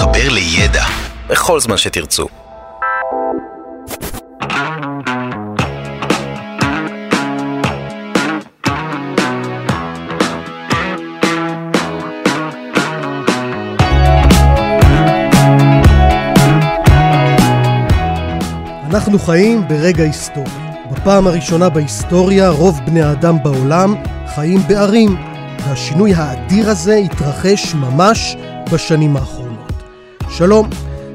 להתחבר לידע בכל זמן שתרצו. אנחנו חיים ברגע היסטורי. בפעם הראשונה בהיסטוריה רוב בני האדם בעולם חיים בערים, והשינוי האדיר הזה התרחש ממש בשנים האחרונות. שלום,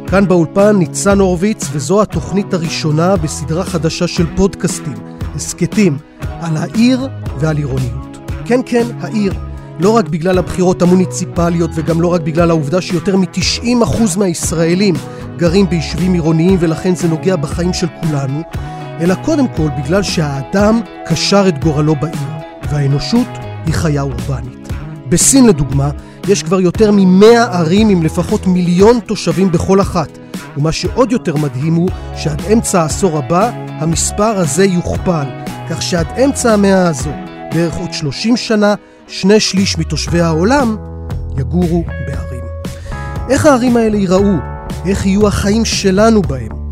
כאן באולפן ניצן הורוביץ, וזו התוכנית הראשונה בסדרה חדשה של פודקאסטים, הסכתים, על העיר ועל עירוניות. כן, כן, העיר. לא רק בגלל הבחירות המוניציפליות וגם לא רק בגלל העובדה שיותר מ-90% מהישראלים גרים ביישובים עירוניים ולכן זה נוגע בחיים של כולנו, אלא קודם כל בגלל שהאדם קשר את גורלו בעיר, והאנושות היא חיה אורבנית. בסין לדוגמה, יש כבר יותר מ-100 ערים עם לפחות מיליון תושבים בכל אחת, ומה שעוד יותר מדהים הוא שעד אמצע העשור הבא המספר הזה יוכפל, כך שעד אמצע המאה הזו, בערך עוד 30 שנה, שני שליש מתושבי העולם יגורו בערים. איך הערים האלה ייראו? איך יהיו החיים שלנו בהם?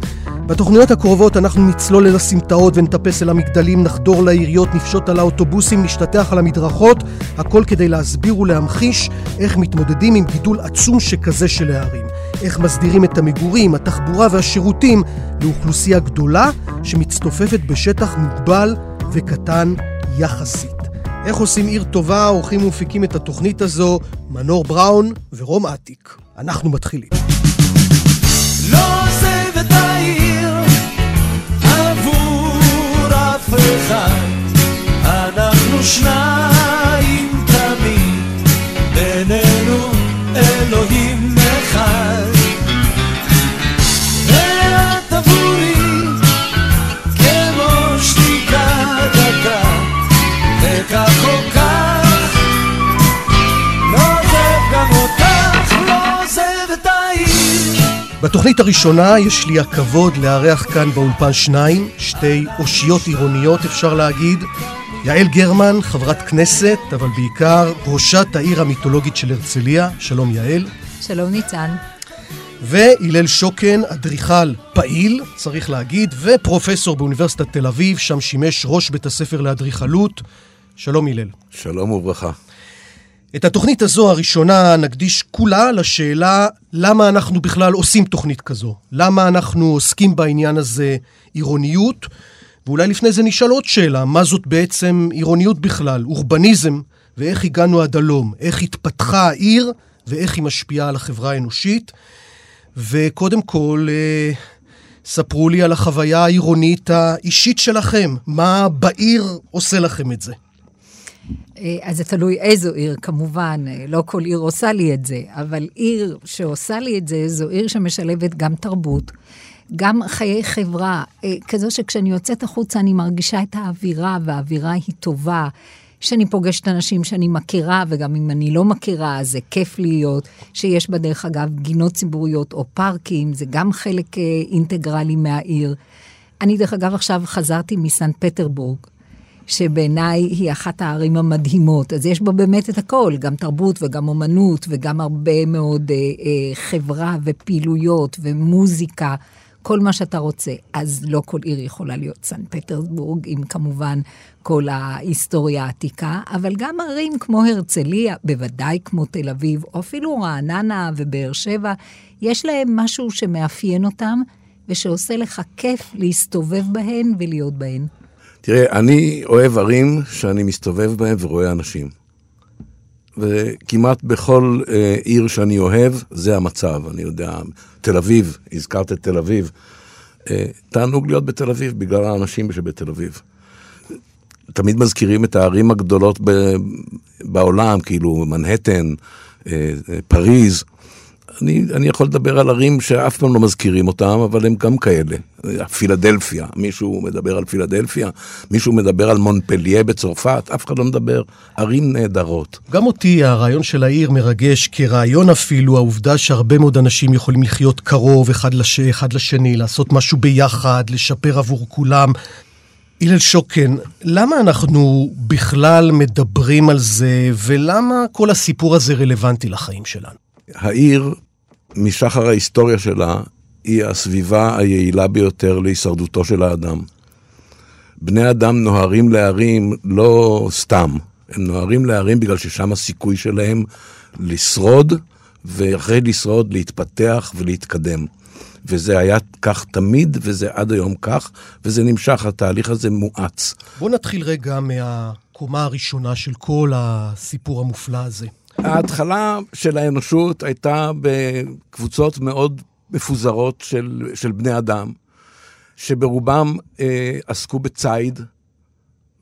בתוכניות הקרובות אנחנו נצלול אל הסמטאות ונטפס אל המגדלים, נחדור לעיריות, נפשוט על האוטובוסים, נשתטח על המדרכות, הכל כדי להסביר ולהמחיש איך מתמודדים עם גידול עצום שכזה של הערים. איך מסדירים את המגורים, התחבורה והשירותים לאוכלוסייה גדולה שמצטופפת בשטח מוגבל וקטן יחסית. איך עושים עיר טובה, עורכים ומפיקים את התוכנית הזו, מנור בראון ורום אטיק. אנחנו מתחילים. לא אחד. אנחנו שניים תמיד בינינו אלוהים בתוכנית הראשונה יש לי הכבוד לארח כאן באולפן שניים, שתי אושיות עירוניות אפשר להגיד. יעל גרמן, חברת כנסת, אבל בעיקר ראשת העיר המיתולוגית של הרצליה. שלום יעל. שלום ניצן. והלל שוקן, אדריכל פעיל, צריך להגיד, ופרופסור באוניברסיטת תל אביב, שם שימש ראש בית הספר לאדריכלות. שלום הלל. שלום וברכה. את התוכנית הזו הראשונה נקדיש כולה לשאלה למה אנחנו בכלל עושים תוכנית כזו. למה אנחנו עוסקים בעניין הזה עירוניות, ואולי לפני זה נשאל עוד שאלה, מה זאת בעצם עירוניות בכלל, אורבניזם, ואיך הגענו עד הלום, איך התפתחה העיר ואיך היא משפיעה על החברה האנושית. וקודם כל, אה, ספרו לי על החוויה העירונית האישית שלכם, מה בעיר עושה לכם את זה. אה, אז זה תלוי איזו עיר, כמובן, אה, לא כל עיר עושה לי את זה, אבל עיר שעושה לי את זה, זו עיר שמשלבת גם תרבות, גם חיי חברה, אה, כזו שכשאני יוצאת החוצה אני מרגישה את האווירה, והאווירה היא טובה, שאני פוגשת אנשים שאני מכירה, וגם אם אני לא מכירה, אז זה כיף להיות, שיש בה דרך אגב גינות ציבוריות או פארקים, זה גם חלק אינטגרלי מהעיר. אני דרך אגב עכשיו חזרתי מסנט פטרבורג, שבעיניי היא אחת הערים המדהימות. אז יש בה באמת את הכל, גם תרבות וגם אומנות וגם הרבה מאוד אה, אה, חברה ופעילויות ומוזיקה, כל מה שאתה רוצה. אז לא כל עיר יכולה להיות סן פטרסבורג, עם כמובן כל ההיסטוריה העתיקה, אבל גם ערים כמו הרצליה, בוודאי כמו תל אביב, או אפילו רעננה ובאר שבע, יש להם משהו שמאפיין אותם ושעושה לך כיף להסתובב בהן ולהיות בהן. תראה, אני אוהב ערים שאני מסתובב בהן ורואה אנשים. וכמעט בכל אה, עיר שאני אוהב, זה המצב. אני יודע, תל אביב, הזכרת את תל אביב. אה, תענוג להיות בתל אביב בגלל האנשים שבתל אביב. תמיד מזכירים את הערים הגדולות ב, בעולם, כאילו מנהטן, אה, אה, פריז. אני, אני יכול לדבר על ערים שאף פעם לא מזכירים אותם, אבל הם גם כאלה. פילדלפיה, מישהו מדבר על פילדלפיה, מישהו מדבר על מונפליה בצרפת, אף אחד לא מדבר. ערים נהדרות. גם אותי הרעיון של העיר מרגש כרעיון אפילו, העובדה שהרבה מאוד אנשים יכולים לחיות קרוב אחד, לש... אחד לשני, לעשות משהו ביחד, לשפר עבור כולם. הלל שוקן, למה אנחנו בכלל מדברים על זה, ולמה כל הסיפור הזה רלוונטי לחיים שלנו? העיר משחר ההיסטוריה שלה, היא הסביבה היעילה ביותר להישרדותו של האדם. בני אדם נוהרים להרים לא סתם, הם נוהרים להרים בגלל ששם הסיכוי שלהם לשרוד, ואחרי לשרוד להתפתח ולהתקדם. וזה היה כך תמיד, וזה עד היום כך, וזה נמשך, התהליך הזה מואץ. בואו נתחיל רגע מהקומה הראשונה של כל הסיפור המופלא הזה. ההתחלה של האנושות הייתה בקבוצות מאוד מפוזרות של, של בני אדם, שברובם אה, עסקו בציד,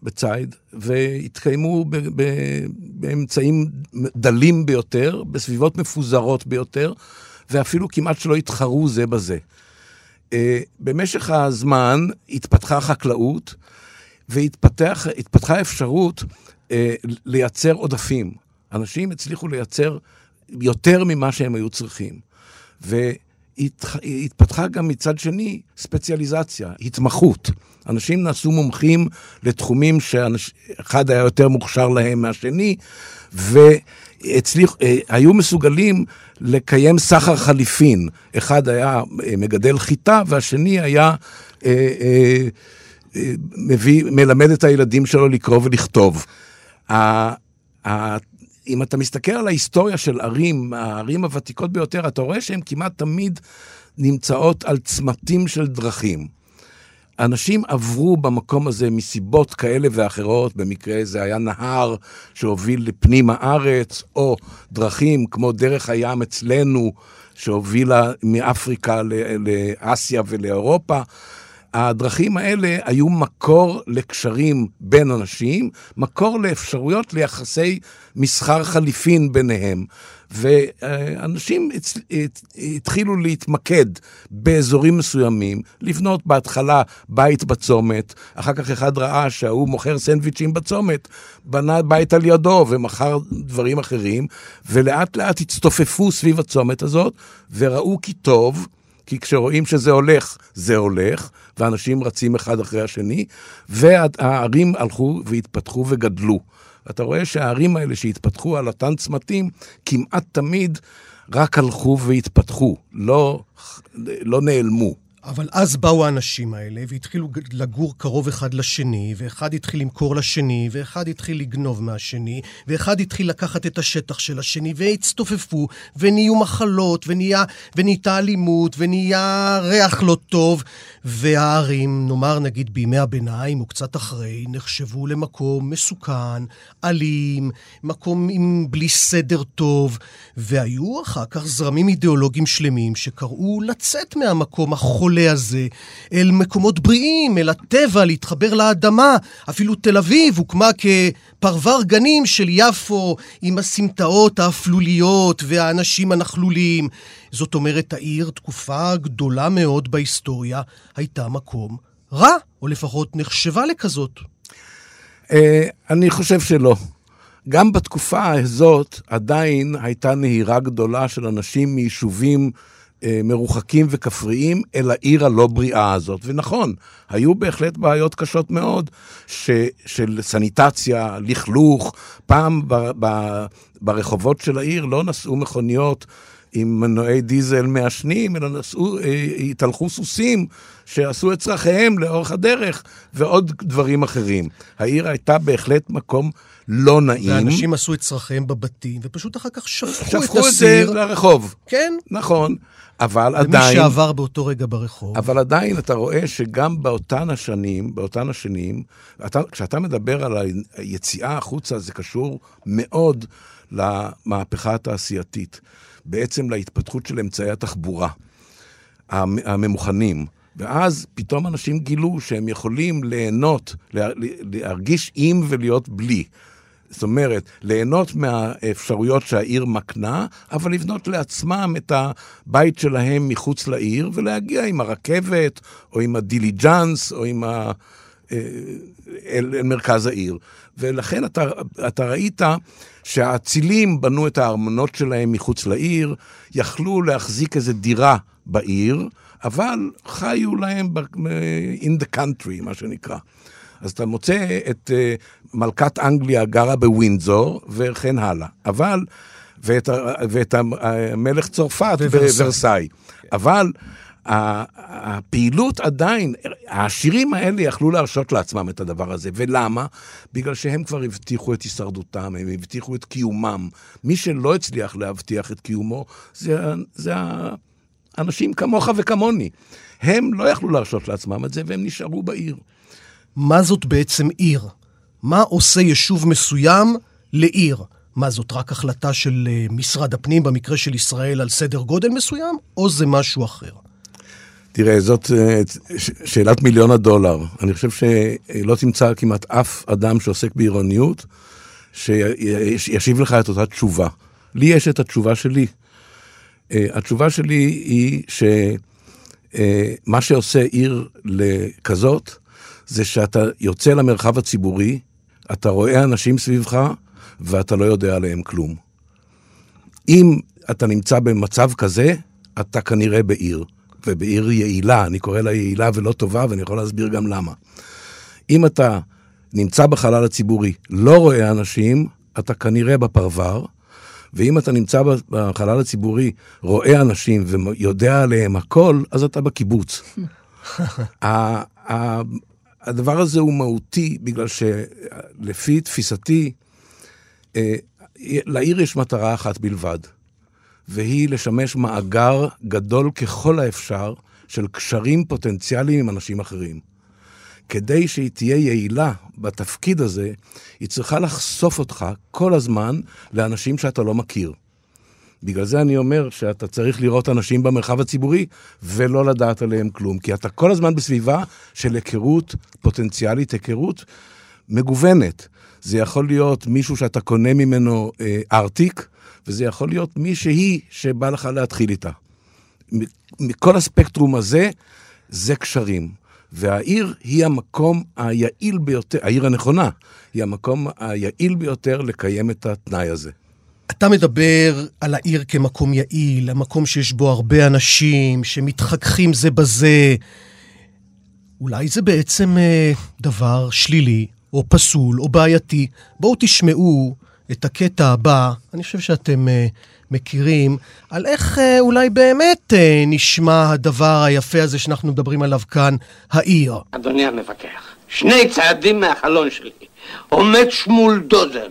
בציד, והתקיימו ב, ב, באמצעים דלים ביותר, בסביבות מפוזרות ביותר, ואפילו כמעט שלא התחרו זה בזה. אה, במשך הזמן התפתחה החקלאות, והתפתחה אפשרות אה, לייצר עודפים. אנשים הצליחו לייצר יותר ממה שהם היו צריכים. והתפתחה גם מצד שני ספציאליזציה, התמחות. אנשים נעשו מומחים לתחומים שאחד היה יותר מוכשר להם מהשני, והצליחו, אה, מסוגלים לקיים סחר חליפין. אחד היה אה, מגדל חיטה והשני היה אה, מביא, מלמד את הילדים שלו לקרוא ולכתוב. אם אתה מסתכל על ההיסטוריה של ערים, הערים הוותיקות ביותר, אתה רואה שהן כמעט תמיד נמצאות על צמתים של דרכים. אנשים עברו במקום הזה מסיבות כאלה ואחרות, במקרה זה היה נהר שהוביל לפנים הארץ, או דרכים כמו דרך הים אצלנו, שהובילה מאפריקה לאסיה ולאירופה. הדרכים האלה היו מקור לקשרים בין אנשים, מקור לאפשרויות ליחסי מסחר חליפין ביניהם. ואנשים התחילו להתמקד באזורים מסוימים, לבנות בהתחלה בית בצומת, אחר כך אחד ראה שההוא מוכר סנדוויצ'ים בצומת, בנה בית על ידו ומכר דברים אחרים, ולאט לאט הצטופפו סביב הצומת הזאת, וראו כי טוב, כי כשרואים שזה הולך, זה הולך, ואנשים רצים אחד אחרי השני, והערים הלכו והתפתחו וגדלו. אתה רואה שהערים האלה שהתפתחו על אותן צמתים, כמעט תמיד רק הלכו והתפתחו, לא, לא נעלמו. אבל אז באו האנשים האלה והתחילו לגור קרוב אחד לשני, ואחד התחיל למכור לשני, ואחד התחיל לגנוב מהשני, ואחד התחיל לקחת את השטח של השני, והצטופפו, ונהיו מחלות, ונהיה, ונהייתה אלימות, ונהיה ריח לא טוב, והערים, נאמר נגיד בימי הביניים או קצת אחרי, נחשבו למקום מסוכן, אלים, מקום עם בלי סדר טוב, והיו אחר כך זרמים אידיאולוגיים שלמים שקראו לצאת מהמקום החולה הזה אל מקומות בריאים, אל הטבע, להתחבר לאדמה. אפילו תל אביב הוקמה כפרבר גנים של יפו, עם הסמטאות האפלוליות והאנשים הנכלוליים. זאת אומרת, העיר, תקופה גדולה מאוד בהיסטוריה, הייתה מקום רע, או לפחות נחשבה לכזאת. אה, אני חושב שלא. גם בתקופה הזאת עדיין הייתה נהירה גדולה של אנשים מיישובים מרוחקים וכפריים אל העיר הלא בריאה הזאת. ונכון, היו בהחלט בעיות קשות מאוד ש, של סניטציה, לכלוך. פעם ב, ב, ברחובות של העיר לא נסעו מכוניות עם מנועי דיזל מעשנים, אלא נסעו, אה, התהלכו סוסים שעשו את צרכיהם לאורך הדרך, ועוד דברים אחרים. העיר הייתה בהחלט מקום לא נעים. ואנשים עשו את צרכיהם בבתים, ופשוט אחר כך שפכו, שפכו את את זה הסיר. לרחוב. כן. נכון, אבל ומי עדיין... שעבר באותו רגע ברחוב. אבל עדיין אתה רואה שגם באותן השנים, באותן השנים, אתה, כשאתה מדבר על היציאה החוצה, זה קשור מאוד למהפכה התעשייתית. בעצם להתפתחות של אמצעי התחבורה המ- הממוכנים. ואז פתאום אנשים גילו שהם יכולים ליהנות, לה- להרגיש עם ולהיות בלי. זאת אומרת, ליהנות מהאפשרויות שהעיר מקנה, אבל לבנות לעצמם את הבית שלהם מחוץ לעיר, ולהגיע עם הרכבת, או עם הדיליג'אנס, או עם ה... אה, אל, אל מרכז העיר. ולכן אתה, אתה ראית שהאצילים בנו את הארמונות שלהם מחוץ לעיר, יכלו להחזיק איזו דירה בעיר, אבל חיו להם ב- in the country, מה שנקרא. אז אתה מוצא את uh, מלכת אנגליה גרה בווינזור וכן הלאה. אבל ואת, ואת המלך צרפת וורסאי. בוורסאי. אבל הפעילות עדיין, העשירים האלה יכלו להרשות לעצמם את הדבר הזה. ולמה? בגלל שהם כבר הבטיחו את הישרדותם, הם הבטיחו את קיומם. מי שלא הצליח להבטיח את קיומו, זה, זה האנשים כמוך וכמוני. הם לא יכלו להרשות לעצמם את זה, והם נשארו בעיר. מה זאת בעצם עיר? מה עושה יישוב מסוים לעיר? מה זאת רק החלטה של אה, משרד הפנים, במקרה של ישראל, על סדר גודל מסוים, או זה משהו אחר? תראה, זאת אה, שאלת מיליון הדולר. אני חושב שלא תמצא כמעט אף אדם שעוסק בעירוניות שישיב לך את אותה תשובה. לי יש את התשובה שלי. אה, התשובה שלי היא שמה שעושה עיר לכזאת, זה שאתה יוצא למרחב הציבורי, אתה רואה אנשים סביבך, ואתה לא יודע עליהם כלום. אם אתה נמצא במצב כזה, אתה כנראה בעיר, ובעיר יעילה, אני קורא לה יעילה ולא טובה, ואני יכול להסביר גם למה. אם אתה נמצא בחלל הציבורי, לא רואה אנשים, אתה כנראה בפרבר, ואם אתה נמצא בחלל הציבורי, רואה אנשים ויודע עליהם הכל, אז אתה בקיבוץ. הדבר הזה הוא מהותי, בגלל שלפי תפיסתי, אה, לעיר יש מטרה אחת בלבד, והיא לשמש מאגר גדול ככל האפשר של קשרים פוטנציאליים עם אנשים אחרים. כדי שהיא תהיה יעילה בתפקיד הזה, היא צריכה לחשוף אותך כל הזמן לאנשים שאתה לא מכיר. בגלל זה אני אומר שאתה צריך לראות אנשים במרחב הציבורי ולא לדעת עליהם כלום, כי אתה כל הזמן בסביבה של היכרות פוטנציאלית, היכרות מגוונת. זה יכול להיות מישהו שאתה קונה ממנו אה, ארטיק, וזה יכול להיות מישהי שבא לך להתחיל איתה. מכל הספקטרום הזה, זה קשרים. והעיר היא המקום היעיל ביותר, העיר הנכונה, היא המקום היעיל ביותר לקיים את התנאי הזה. אתה מדבר על העיר כמקום יעיל, המקום שיש בו הרבה אנשים שמתחככים זה בזה. אולי זה בעצם אה, דבר שלילי, או פסול, או בעייתי. בואו תשמעו את הקטע הבא, אני חושב שאתם אה, מכירים, על איך אה, אולי באמת אה, נשמע הדבר היפה הזה שאנחנו מדברים עליו כאן, העיר. אדוני המפקח, שני צעדים מהחלון שלי עומד שם בולדוזר,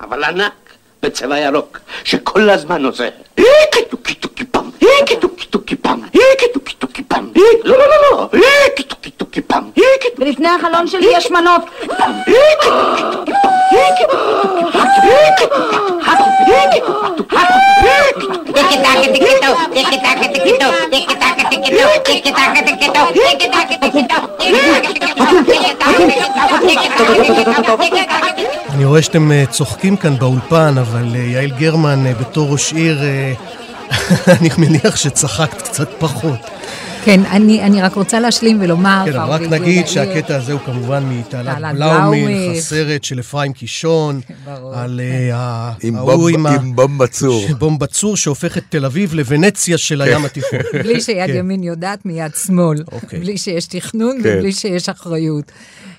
אבל ענק, בצבע ירוק, שכל הזמן עושה איקי טוקי טוקי פם, איקי טוקי טוקי פם, איקי טוקי טוקי איקי- לא לא לא לא, איקי טוקי טוקי פם, איקי טוקי ולפני החלון שלי יש מנות. פם, איקי טוקי טוקי פם, איקי טוקי טוקי פם, איקי טוקי טוקי פם, איקי טוקי טוקי פם, אני רואה שאתם אה, צוחקים כאן באולפן, אבל אה, יעל גרמן, אה, בתור ראש עיר, אני מניח שצחקת קצת פחות. כן, אני, אני רק רוצה להשלים ולומר... כן, אבל רק נגיד שהקטע הזה הוא כמובן מתעלת בלאומילך. הסרט של אפרים קישון, ברור. על ה- עם ההוא עם ה- עם בומב בצור. בום בצור שהופך את תל אביב לוונציה של הים התיכון. בלי שיד כן. ימין יודעת מיד שמאל, אוקיי. בלי שיש תכנון כן. ובלי שיש אחריות.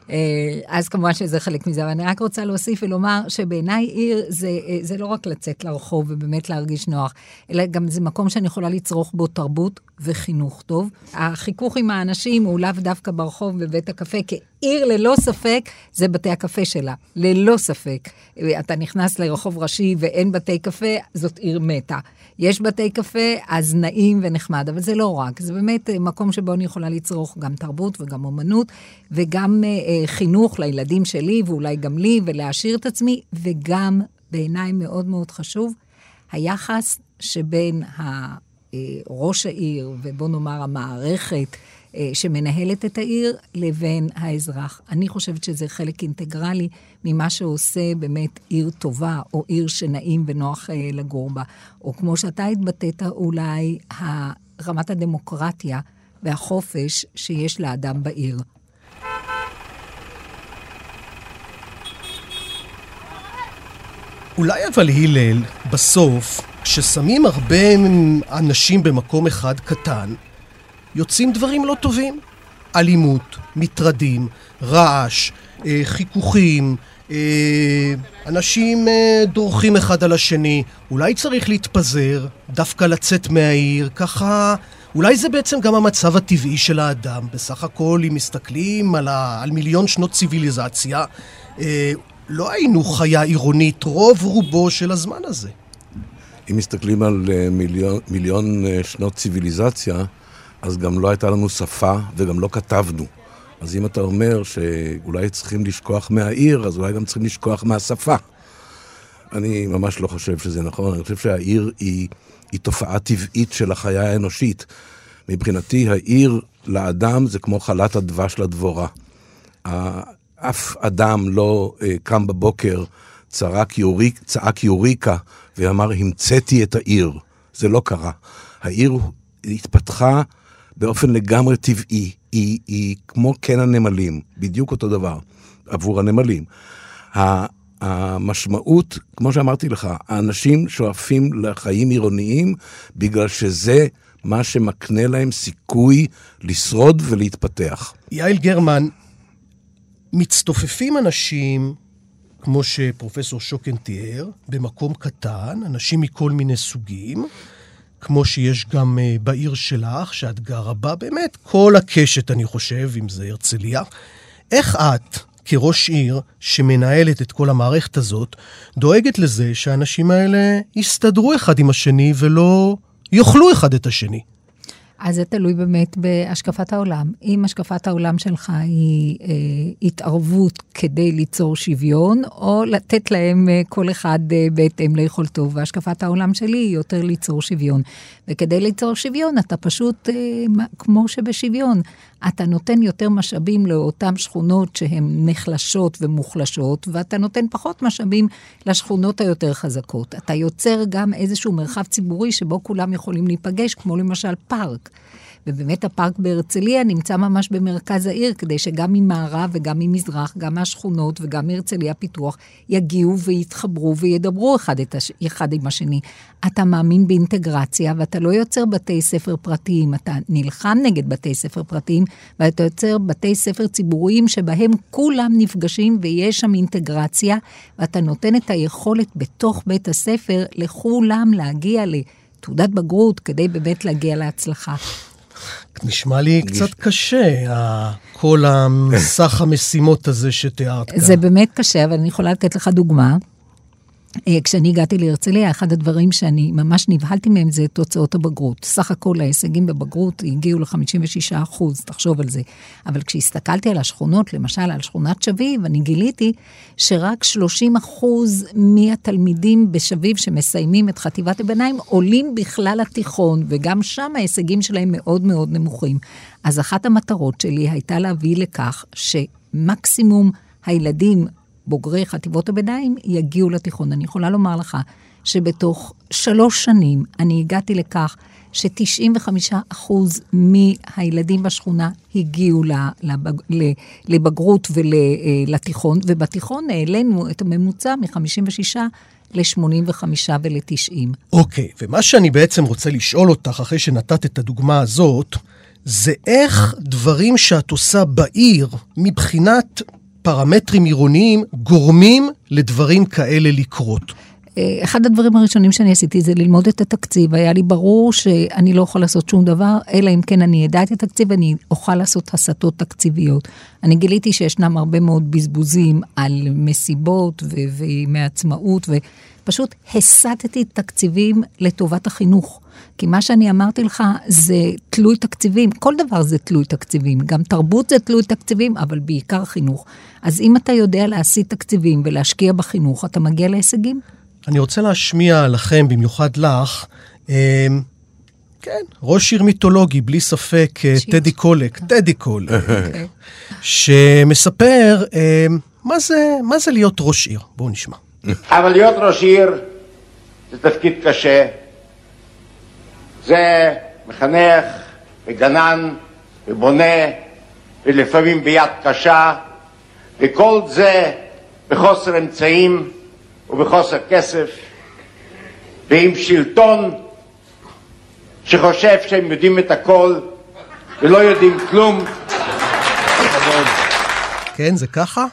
אה, אז כמובן שזה חלק מזה, אבל אני רק רוצה להוסיף ולומר שבעיניי עיר זה, אה, זה לא רק לצאת לרחוב ובאמת להרגיש נוח, אלא גם זה מקום שאני יכולה לצרוך בו תרבות וחינוך טוב. החיכוך עם האנשים הוא לאו דווקא ברחוב בבית הקפה, כי עיר ללא ספק זה בתי הקפה שלה, ללא ספק. אתה נכנס לרחוב ראשי ואין בתי קפה, זאת עיר מתה. יש בתי קפה, אז נעים ונחמד, אבל זה לא רק, זה באמת אה, מקום שבו אני יכולה לצרוך גם תרבות וגם אומנות, וגם אה, אה, חינוך לילדים שלי, ואולי גם לי, ולהעשיר את עצמי, וגם, בעיניי מאוד מאוד חשוב, היחס שבין ה, אה, ראש העיר, ובוא נאמר המערכת, שמנהלת את העיר לבין האזרח. אני חושבת שזה חלק אינטגרלי ממה שעושה באמת עיר טובה, או עיר שנעים ונוח אה, לגור בה. או כמו שאתה התבטאת, אולי רמת הדמוקרטיה והחופש שיש לאדם בעיר. אולי אבל הלל, בסוף, כששמים הרבה אנשים במקום אחד קטן, יוצאים דברים לא טובים. אלימות, מטרדים, רעש, אה, חיכוכים, אה, אנשים אה, דורכים אחד על השני, אולי צריך להתפזר, דווקא לצאת מהעיר, ככה... אולי זה בעצם גם המצב הטבעי של האדם. בסך הכל, אם מסתכלים על, ה... על מיליון שנות ציוויליזציה, אה, לא היינו חיה עירונית רוב רובו של הזמן הזה. אם מסתכלים על אה, מיליון, מיליון אה, שנות ציוויליזציה, אז גם לא הייתה לנו שפה וגם לא כתבנו. אז אם אתה אומר שאולי צריכים לשכוח מהעיר, אז אולי גם צריכים לשכוח מהשפה. אני ממש לא חושב שזה נכון, אני חושב שהעיר היא, היא תופעה טבעית של החיה האנושית. מבחינתי, העיר לאדם זה כמו חלת הדבש לדבורה. אף אדם לא uh, קם בבוקר, צרק יוריק, צעק יוריקה ואמר, המצאתי את העיר. זה לא קרה. העיר התפתחה באופן לגמרי טבעי. היא, היא כמו קן הנמלים, בדיוק אותו דבר, עבור הנמלים. המשמעות, כמו שאמרתי לך, האנשים שואפים לחיים עירוניים בגלל שזה מה שמקנה להם סיכוי לשרוד ולהתפתח. יעל גרמן, מצטופפים אנשים, כמו שפרופסור שוקן תיאר, במקום קטן, אנשים מכל מיני סוגים, כמו שיש גם uh, בעיר שלך, שאת גרה בה, באמת כל הקשת, אני חושב, אם זה הרצליה. איך את, כראש עיר שמנהלת את כל המערכת הזאת, דואגת לזה שהאנשים האלה יסתדרו אחד עם השני ולא יאכלו אחד את השני? אז זה תלוי באמת בהשקפת העולם. אם השקפת העולם שלך היא אה, התערבות כדי ליצור שוויון, או לתת להם אה, כל אחד אה, בהתאם ליכולתו, והשקפת העולם שלי היא יותר ליצור שוויון. וכדי ליצור שוויון, אתה פשוט, אה, כמו שבשוויון, אתה נותן יותר משאבים לאותן שכונות שהן נחלשות ומוחלשות, ואתה נותן פחות משאבים לשכונות היותר חזקות. אתה יוצר גם איזשהו מרחב ציבורי שבו כולם יכולים להיפגש, כמו למשל פארק. ובאמת הפארק בהרצליה נמצא ממש במרכז העיר, כדי שגם ממערב וגם ממזרח, גם מהשכונות וגם מהרצליה פיתוח, יגיעו ויתחברו וידברו אחד, הש... אחד עם השני. אתה מאמין באינטגרציה ואתה לא יוצר בתי ספר פרטיים, אתה נלחם נגד בתי ספר פרטיים, ואתה יוצר בתי ספר ציבוריים שבהם כולם נפגשים ויש שם אינטגרציה, ואתה נותן את היכולת בתוך בית הספר לכולם להגיע ל... תעודת בגרות כדי באמת להגיע להצלחה. נשמע לי קצת קשה, כל סך המשימות הזה שתיארת כאן. זה באמת קשה, אבל אני יכולה לתת לך דוגמה. אה, כשאני הגעתי להרצליה, אחד הדברים שאני ממש נבהלתי מהם זה תוצאות הבגרות. סך הכל ההישגים בבגרות הגיעו ל-56 אחוז, תחשוב על זה. אבל כשהסתכלתי על השכונות, למשל על שכונת שביב, אני גיליתי שרק 30 אחוז מהתלמידים בשביב שמסיימים את חטיבת הביניים עולים בכלל לתיכון, וגם שם ההישגים שלהם מאוד מאוד נמוכים. אז אחת המטרות שלי הייתה להביא לכך שמקסימום הילדים בוגרי חטיבות הביניים יגיעו לתיכון. אני יכולה לומר לך שבתוך שלוש שנים אני הגעתי לכך ש-95% מהילדים בשכונה הגיעו לבגרות ולתיכון, ובתיכון העלינו את הממוצע מ-56 ל-85 ול-90. אוקיי, okay, ומה שאני בעצם רוצה לשאול אותך, אחרי שנתת את הדוגמה הזאת, זה איך דברים שאת עושה בעיר, מבחינת פרמטרים עירוניים גורמים לדברים כאלה לקרות. אחד הדברים הראשונים שאני עשיתי זה ללמוד את התקציב. היה לי ברור שאני לא יכול לעשות שום דבר, אלא אם כן אני אדע את התקציב, אני אוכל לעשות הסטות תקציביות. אני גיליתי שישנם הרבה מאוד בזבוזים על מסיבות וימי עצמאות, ופשוט הסטתי תקציבים לטובת החינוך. כי מה שאני אמרתי לך זה תלוי תקציבים, כל דבר זה תלוי תקציבים, גם תרבות זה תלוי תקציבים, אבל בעיקר חינוך. אז אם אתה יודע להסיט תקציבים ולהשקיע בחינוך, אתה מגיע להישגים. אני רוצה להשמיע לכם, במיוחד לך, אה, כן, ראש עיר מיתולוגי, בלי ספק, אה, טדי קולק, טדי קולק, אוקיי. שמספר אה, מה זה, מה זה להיות ראש עיר. בואו נשמע. אבל להיות ראש עיר זה תפקיד קשה. זה מחנך וגנן ובונה, ולפעמים ביד קשה, וכל זה בחוסר אמצעים ובחוסר כסף, ועם שלטון שחושב שהם יודעים את הכל ולא יודעים כלום. כן, זה ככה?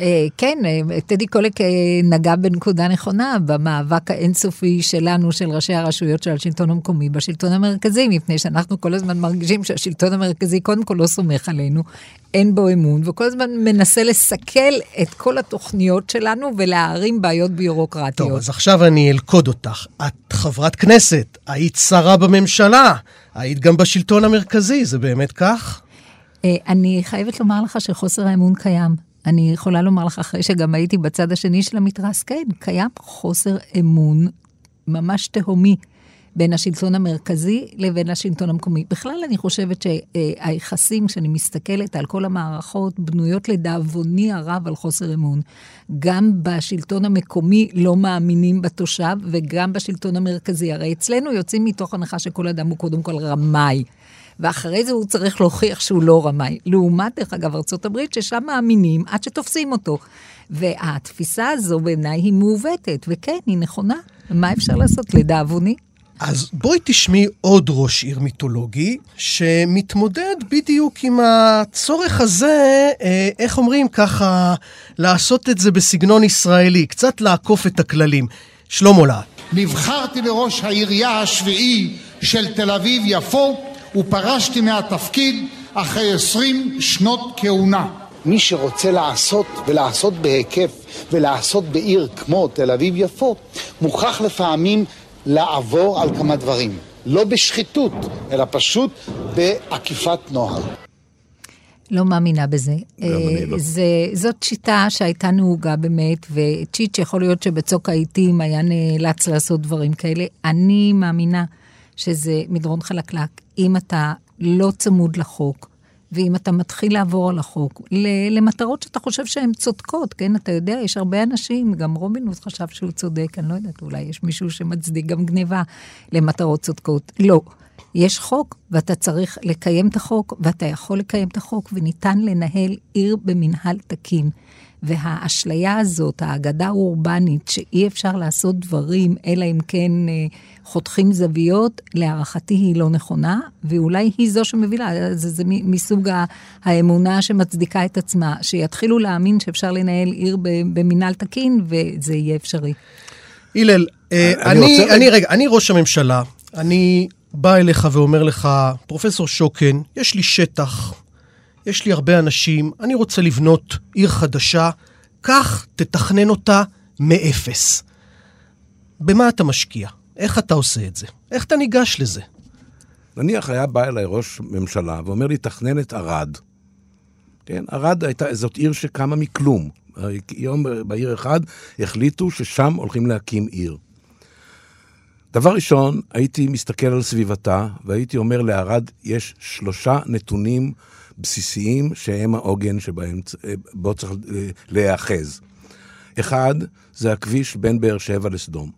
אה, כן, אה, טדי קולק אה, נגע בנקודה נכונה במאבק האינסופי שלנו, של ראשי הרשויות של השלטון המקומי, בשלטון המרכזי, מפני שאנחנו כל הזמן מרגישים שהשלטון המרכזי קודם כל לא סומך עלינו, אין בו אמון, וכל הזמן מנסה לסכל את כל התוכניות שלנו ולהערים בעיות ביורוקרטיות. טוב, אז עכשיו אני אלכוד אותך. את חברת כנסת, היית שרה בממשלה, היית גם בשלטון המרכזי, זה באמת כך? אני חייבת לומר לך שחוסר האמון קיים. אני יכולה לומר לך, אחרי שגם הייתי בצד השני של המתרס, כן, קיים חוסר אמון ממש תהומי בין השלטון המרכזי לבין השלטון המקומי. בכלל, אני חושבת שהיחסים, כשאני מסתכלת על כל המערכות, בנויות לדאבוני הרב על חוסר אמון. גם בשלטון המקומי לא מאמינים בתושב, וגם בשלטון המרכזי. הרי אצלנו יוצאים מתוך הנחה שכל אדם הוא קודם כל רמאי. ואחרי זה הוא צריך להוכיח שהוא לא רמאי. לעומת, דרך אגב, ארה"ב, ששם מאמינים עד שתופסים אותו. והתפיסה הזו בעיניי היא מעוותת, וכן, היא נכונה. מה אפשר לעשות? לדאבוני. אז בואי תשמעי עוד ראש עיר מיתולוגי, שמתמודד בדיוק עם הצורך הזה, אה, איך אומרים ככה, לעשות את זה בסגנון ישראלי, קצת לעקוף את הכללים. שלמה להט. נבחרתי לראש העירייה השביעי של תל אביב-יפו ופרשתי מהתפקיד אחרי עשרים שנות כהונה. מי שרוצה לעשות, ולעשות בהיקף, ולעשות בעיר כמו תל אביב-יפו, מוכרח לפעמים לעבור על כמה דברים. לא בשחיתות, אלא פשוט בעקיפת נוהל. לא מאמינה בזה. גם אני לא. זה, זאת שיטה שהייתה נהוגה באמת, וצ'יץ' יכול להיות שבצוק העיתים היה נאלץ לעשות דברים כאלה. אני מאמינה שזה מדרון חלקלק. אם אתה לא צמוד לחוק, ואם אתה מתחיל לעבור על החוק, למטרות שאתה חושב שהן צודקות, כן? אתה יודע, יש הרבה אנשים, גם רובין הוד חשב שהוא צודק, אני לא יודעת, אולי יש מישהו שמצדיק גם גניבה למטרות צודקות. לא. יש חוק, ואתה צריך לקיים את החוק, ואתה יכול לקיים את החוק, וניתן לנהל עיר במנהל תקין. והאשליה הזאת, האגדה האורבנית, שאי אפשר לעשות דברים, אלא אם כן אה, חותכים זוויות, להערכתי היא לא נכונה, ואולי היא זו שמובילה, זה, זה מסוג האמונה שמצדיקה את עצמה, שיתחילו להאמין שאפשר לנהל עיר במנהל תקין, וזה יהיה אפשרי. הלל, אה, אני אני, רוצה- אני, רגע, אני ראש הממשלה, אני בא אליך ואומר לך, פרופסור שוקן, יש לי שטח, יש לי הרבה אנשים, אני רוצה לבנות עיר חדשה, קח, תתכנן אותה מאפס. במה אתה משקיע? איך אתה עושה את זה? איך אתה ניגש לזה? נניח היה בא אליי ראש ממשלה ואומר לי, תכנן את ערד. כן, ערד הייתה, זאת עיר שקמה מכלום. יום בעיר אחד החליטו ששם הולכים להקים עיר. דבר ראשון, הייתי מסתכל על סביבתה, והייתי אומר לערד, יש שלושה נתונים בסיסיים שהם העוגן צ- אה, צריך אה, להיאחז. אחד, זה הכביש בין באר שבע לסדום.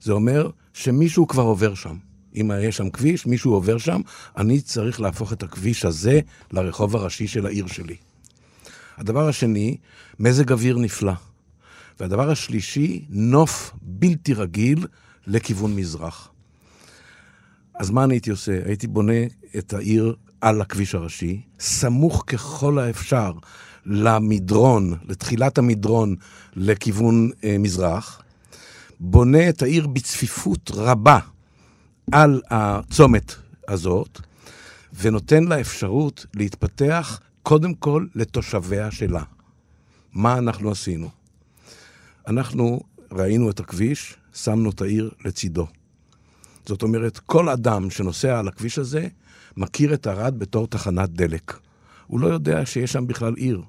זה אומר שמישהו כבר עובר שם. אם יש שם כביש, מישהו עובר שם, אני צריך להפוך את הכביש הזה לרחוב הראשי של העיר שלי. הדבר השני, מזג אוויר נפלא. והדבר השלישי, נוף בלתי רגיל לכיוון מזרח. אז מה אני הייתי עושה? הייתי בונה את העיר על הכביש הראשי, סמוך ככל האפשר למדרון, לתחילת המדרון לכיוון אה, מזרח, בונה את העיר בצפיפות רבה על הצומת הזאת, ונותן לה אפשרות להתפתח קודם כל לתושביה שלה. מה אנחנו עשינו? אנחנו ראינו את הכביש, שמנו את העיר לצידו. זאת אומרת, כל אדם שנוסע על הכביש הזה, מכיר את ערד בתור תחנת דלק. הוא לא יודע שיש שם בכלל עיר,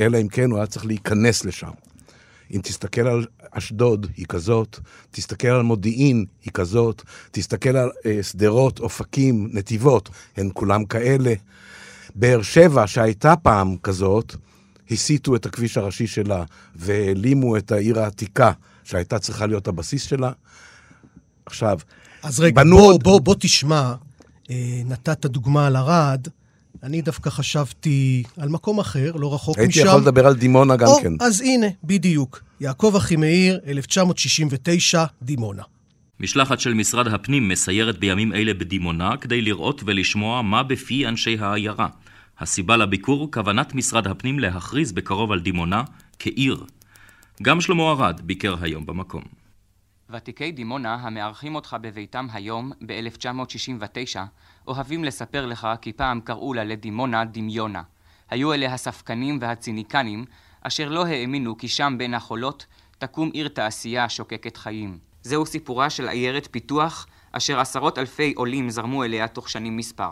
אלא אם כן הוא היה צריך להיכנס לשם. אם תסתכל על אשדוד, היא כזאת, תסתכל על מודיעין, היא כזאת, תסתכל על אה, שדרות, אופקים, נתיבות, הן כולם כאלה. באר שבע, שהייתה פעם כזאת, הסיטו את הכביש הראשי שלה והעלימו את העיר העתיקה, שהייתה צריכה להיות הבסיס שלה. עכשיו, אז רגע, בנו בוא, עוד- בוא, בוא תשמע, אה, נתת דוגמה על ערד, אני דווקא חשבתי על מקום אחר, לא רחוק הייתי משם. יכול לדבר על דימונה גם או, כן. אז הנה, בדיוק. יעקב אחימאיר, 1969, דימונה. משלחת של משרד הפנים מסיירת בימים אלה בדימונה כדי לראות ולשמוע מה בפי אנשי העיירה. הסיבה לביקור, כוונת משרד הפנים להכריז בקרוב על דימונה כעיר. גם שלמה ארד ביקר היום במקום. ותיקי דימונה המארחים אותך בביתם היום, ב-1969, אוהבים לספר לך כי פעם קראו לה לדימונה דמיונה. היו אלה הספקנים והציניקנים, אשר לא האמינו כי שם בין החולות תקום עיר תעשייה שוקקת חיים. זהו סיפורה של עיירת פיתוח, אשר עשרות אלפי עולים זרמו אליה תוך שנים מספר.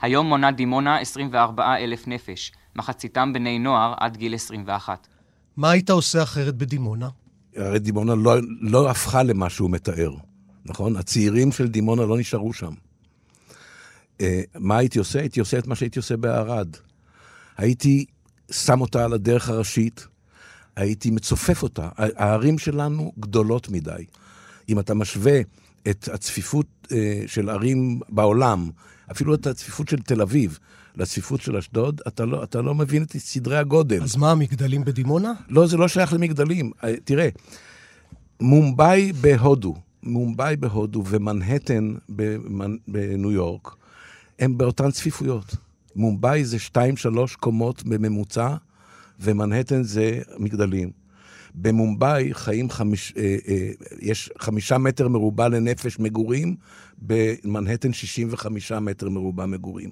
היום מונה דימונה 24 אלף נפש, מחציתם בני נוער עד גיל 21. מה היית עושה אחרת בדימונה? הרי דימונה לא, לא הפכה למה שהוא מתאר, נכון? הצעירים של דימונה לא נשארו שם. אה, מה הייתי עושה? הייתי עושה את מה שהייתי עושה בערד. הייתי שם אותה על הדרך הראשית, הייתי מצופף אותה. הערים שלנו גדולות מדי. אם אתה משווה את הצפיפות אה, של ערים בעולם, אפילו את הצפיפות של תל אביב, לצפיפות של אשדוד, אתה לא, אתה לא מבין את סדרי הגודל. אז מה, מגדלים בדימונה? לא, זה לא שייך למגדלים. אה, תראה, מומבאי בהודו, מומבאי בהודו ומנהטן בניו יורק, הם באותן צפיפויות. מומבאי זה שתיים, שלוש קומות בממוצע, ומנהטן זה מגדלים. במומבאי חיים חמיש, אה, אה, יש חמישה מטר מרובע לנפש מגורים, במנהטן 65 מטר מרובע מגורים.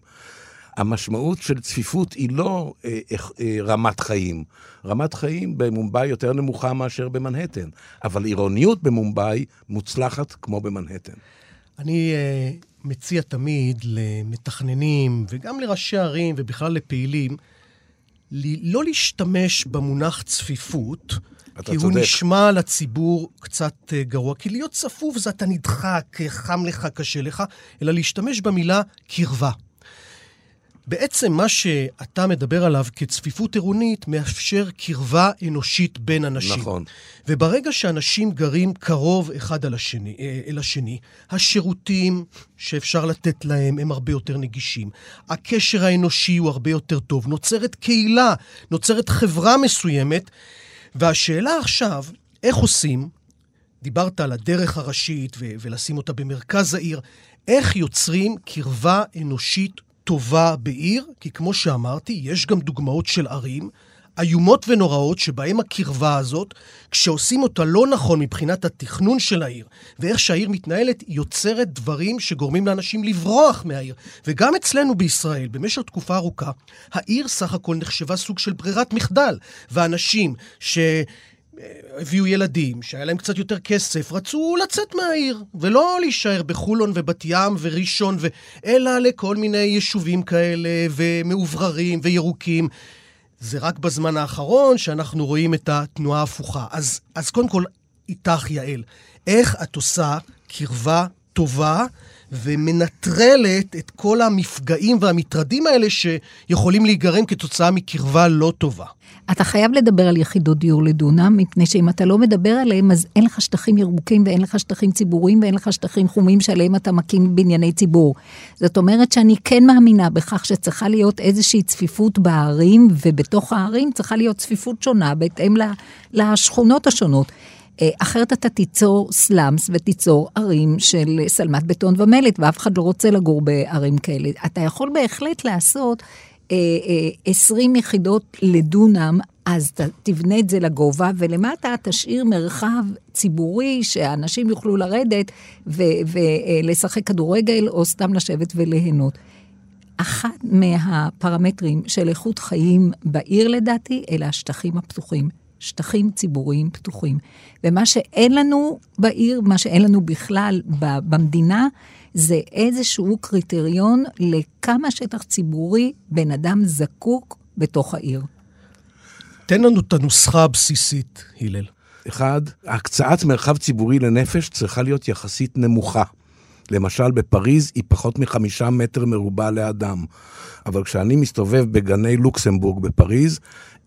המשמעות של צפיפות היא לא אה, אה, רמת חיים. רמת חיים במומבאי יותר נמוכה מאשר במנהטן, אבל עירוניות במומבאי מוצלחת כמו במנהטן. אני אה, מציע תמיד למתכננים וגם לראשי ערים ובכלל לפעילים, לא להשתמש במונח צפיפות, כי צודק. הוא נשמע לציבור קצת אה, גרוע. כי להיות צפוף זה אתה נדחק, חם לך, קשה לך, אלא להשתמש במילה קרבה. בעצם מה שאתה מדבר עליו כצפיפות עירונית מאפשר קרבה אנושית בין אנשים. נכון. וברגע שאנשים גרים קרוב אחד אל השני, אה, אל השני, השירותים שאפשר לתת להם הם הרבה יותר נגישים. הקשר האנושי הוא הרבה יותר טוב. נוצרת קהילה, נוצרת חברה מסוימת, והשאלה עכשיו, איך עושים, דיברת על הדרך הראשית ו- ולשים אותה במרכז העיר, איך יוצרים קרבה אנושית טובה בעיר, כי כמו שאמרתי, יש גם דוגמאות של ערים איומות ונוראות שבהם הקרבה הזאת, כשעושים אותה לא נכון מבחינת התכנון של העיר ואיך שהעיר מתנהלת, יוצרת דברים שגורמים לאנשים לברוח מהעיר. וגם אצלנו בישראל, במשך תקופה ארוכה, העיר סך הכל נחשבה סוג של ברירת מחדל, ואנשים ש... הביאו ילדים, שהיה להם קצת יותר כסף, רצו לצאת מהעיר, ולא להישאר בחולון ובת ים וראשון, ו... אלא לכל מיני יישובים כאלה, ומאובררים וירוקים. זה רק בזמן האחרון שאנחנו רואים את התנועה ההפוכה. אז, אז קודם כל, איתך, יעל, איך את עושה קרבה טובה ומנטרלת את כל המפגעים והמטרדים האלה שיכולים להיגרם כתוצאה מקרבה לא טובה. אתה חייב לדבר על יחידות דיור לדונם, מפני שאם אתה לא מדבר עליהם, אז אין לך שטחים ירוקים ואין לך שטחים ציבוריים ואין לך שטחים חומים שעליהם אתה מקים בנייני ציבור. זאת אומרת שאני כן מאמינה בכך שצריכה להיות איזושהי צפיפות בערים, ובתוך הערים צריכה להיות צפיפות שונה בהתאם לשכונות השונות. אה, אחרת אתה תיצור סלאמס ותיצור ערים של שלמת בטון ומלט, ואף אחד לא רוצה לגור בערים כאלה. אתה יכול בהחלט לעשות 20 אה, אה, יחידות לדונם, אז תבנה את זה לגובה, ולמטה תשאיר מרחב ציבורי שאנשים יוכלו לרדת ולשחק כדורגל, או סתם לשבת וליהנות. אחד מהפרמטרים של איכות חיים בעיר, לדעתי, אלה השטחים הפתוחים. שטחים ציבוריים פתוחים. ומה שאין לנו בעיר, מה שאין לנו בכלל במדינה, זה איזשהו קריטריון לכמה שטח ציבורי בן אדם זקוק בתוך העיר. תן לנו את הנוסחה הבסיסית, הלל. אחד, הקצאת מרחב ציבורי לנפש צריכה להיות יחסית נמוכה. למשל, בפריז היא פחות מחמישה מטר מרובע לאדם. אבל כשאני מסתובב בגני לוקסמבורג בפריז,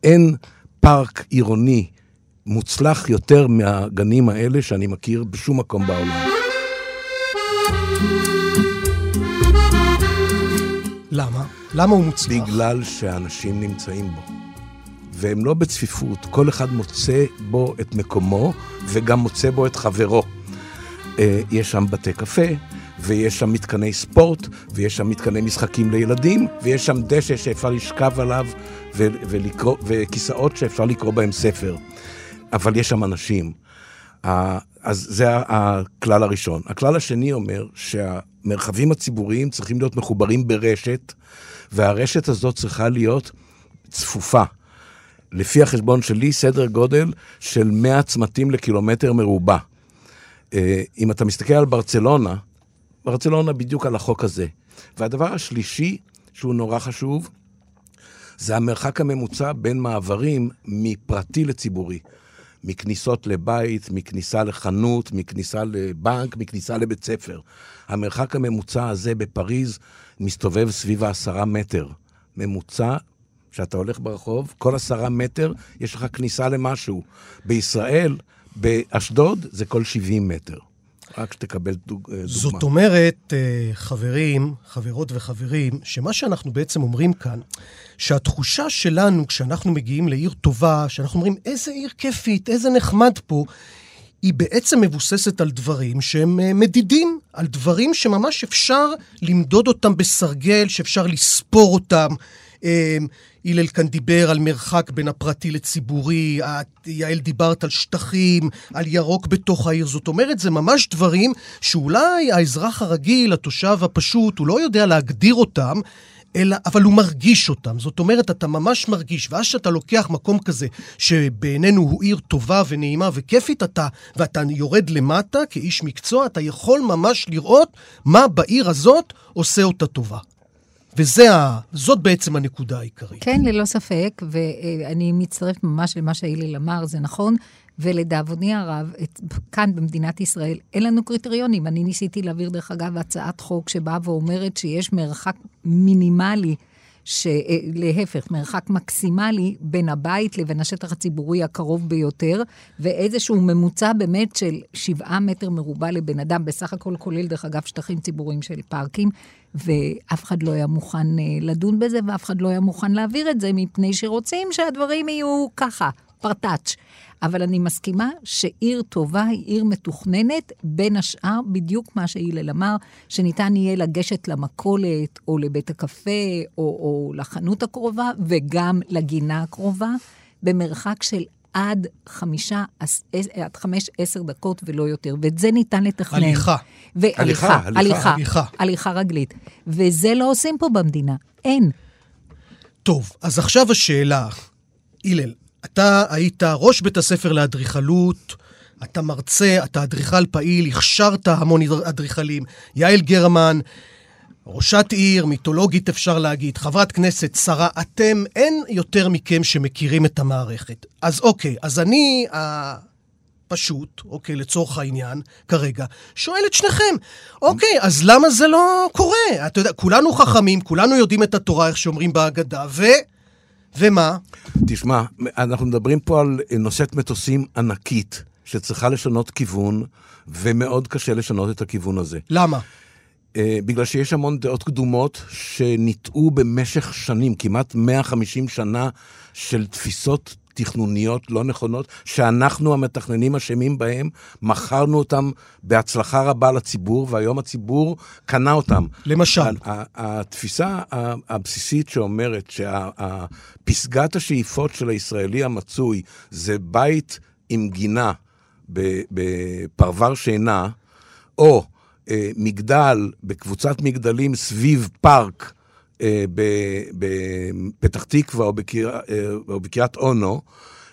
אין פארק עירוני מוצלח יותר מהגנים האלה שאני מכיר בשום מקום בעולם. למה? למה הוא מוצלח? בגלל שאנשים נמצאים בו. והם לא בצפיפות, כל אחד מוצא בו את מקומו וגם מוצא בו את חברו. אה, יש שם בתי קפה, ויש שם מתקני ספורט, ויש שם מתקני משחקים לילדים, ויש שם דשא שאפשר לשכב עליו, ו- ולקרוא, וכיסאות שאפשר לקרוא בהם ספר. אבל יש שם אנשים. אז זה הכלל הראשון. הכלל השני אומר שהמרחבים הציבוריים צריכים להיות מחוברים ברשת, והרשת הזאת צריכה להיות צפופה. לפי החשבון שלי, סדר גודל של 100 צמתים לקילומטר מרובע. אה, אם אתה מסתכל על ברצלונה, ברצלונה בדיוק על החוק הזה. והדבר השלישי, שהוא נורא חשוב, זה המרחק הממוצע בין מעברים מפרטי לציבורי. מכניסות לבית, מכניסה לחנות, מכניסה לבנק, מכניסה לבית ספר. המרחק הממוצע הזה בפריז מסתובב סביב העשרה מטר. ממוצע, כשאתה הולך ברחוב, כל עשרה מטר יש לך כניסה למשהו. בישראל, באשדוד, זה כל 70 מטר. רק שתקבל דוג, דוגמה. זאת אומרת, אה, חברים, חברות וחברים, שמה שאנחנו בעצם אומרים כאן, שהתחושה שלנו כשאנחנו מגיעים לעיר טובה, שאנחנו אומרים, איזה עיר כיפית, איזה נחמד פה, היא בעצם מבוססת על דברים שהם אה, מדידים, על דברים שממש אפשר למדוד אותם בסרגל, שאפשר לספור אותם. אה, הלל כאן דיבר על מרחק בין הפרטי לציבורי, יעל דיברת על שטחים, על ירוק בתוך העיר. זאת אומרת, זה ממש דברים שאולי האזרח הרגיל, התושב הפשוט, הוא לא יודע להגדיר אותם. אלא, אבל הוא מרגיש אותם. זאת אומרת, אתה ממש מרגיש, ואז שאתה לוקח מקום כזה, שבעינינו הוא עיר טובה ונעימה וכיפית, אתה, ואתה יורד למטה כאיש מקצוע, אתה יכול ממש לראות מה בעיר הזאת עושה אותה טובה. וזאת בעצם הנקודה העיקרית. כן, ללא ספק, ואני מצטרפת ממש למה שהילל אמר, זה נכון, ולדאבוני הרב, את, כאן במדינת ישראל אין לנו קריטריונים. אני ניסיתי להעביר, דרך אגב, הצעת חוק שבאה ואומרת שיש מרחק מינימלי. שלהפך, מרחק מקסימלי בין הבית לבין השטח הציבורי הקרוב ביותר, ואיזשהו ממוצע באמת של שבעה מטר מרובע לבן אדם, בסך הכל כולל, דרך אגב, שטחים ציבוריים של פארקים, ואף אחד לא היה מוכן אה, לדון בזה, ואף אחד לא היה מוכן להעביר את זה, מפני שרוצים שהדברים יהיו ככה, פרטאץ'. אבל אני מסכימה שעיר טובה היא עיר מתוכננת, בין השאר, בדיוק מה שהילל אמר, שניתן יהיה לגשת למכולת, או לבית הקפה, או, או לחנות הקרובה, וגם לגינה הקרובה, במרחק של עד חמישה, עד חמש, עשר דקות ולא יותר, ואת זה ניתן לתכנן. הליכה. והליכה, הליכה, הליכה, הליכה. הליכה רגלית. וזה לא עושים פה במדינה, אין. טוב, אז עכשיו השאלה, הלל, אתה היית ראש בית הספר לאדריכלות, אתה מרצה, אתה אדריכל פעיל, הכשרת המון אדריכלים. יעל גרמן, ראשת עיר, מיתולוגית אפשר להגיד, חברת כנסת, שרה, אתם, אין יותר מכם שמכירים את המערכת. אז אוקיי, אז אני הפשוט, אוקיי, לצורך העניין, כרגע, שואל את שניכם, אוקיי, אז למה זה לא קורה? אתה יודע, כולנו חכמים, כולנו יודעים את התורה, איך שאומרים בהגדה, ו... ומה? תשמע, אנחנו מדברים פה על נושאת מטוסים ענקית, שצריכה לשנות כיוון, ומאוד קשה לשנות את הכיוון הזה. למה? Uh, בגלל שיש המון דעות קדומות שניטעו במשך שנים, כמעט 150 שנה של תפיסות תכנוניות לא נכונות, שאנחנו המתכננים אשמים בהם, מכרנו אותם בהצלחה רבה לציבור, והיום הציבור קנה אותם. למשל? התפיסה הבסיסית שאומרת שפסגת השאיפות של הישראלי המצוי זה בית עם גינה בפרבר שינה, או אה, מגדל בקבוצת מגדלים סביב פארק, בפתח תקווה או, בקיר, אה, או בקריית אונו,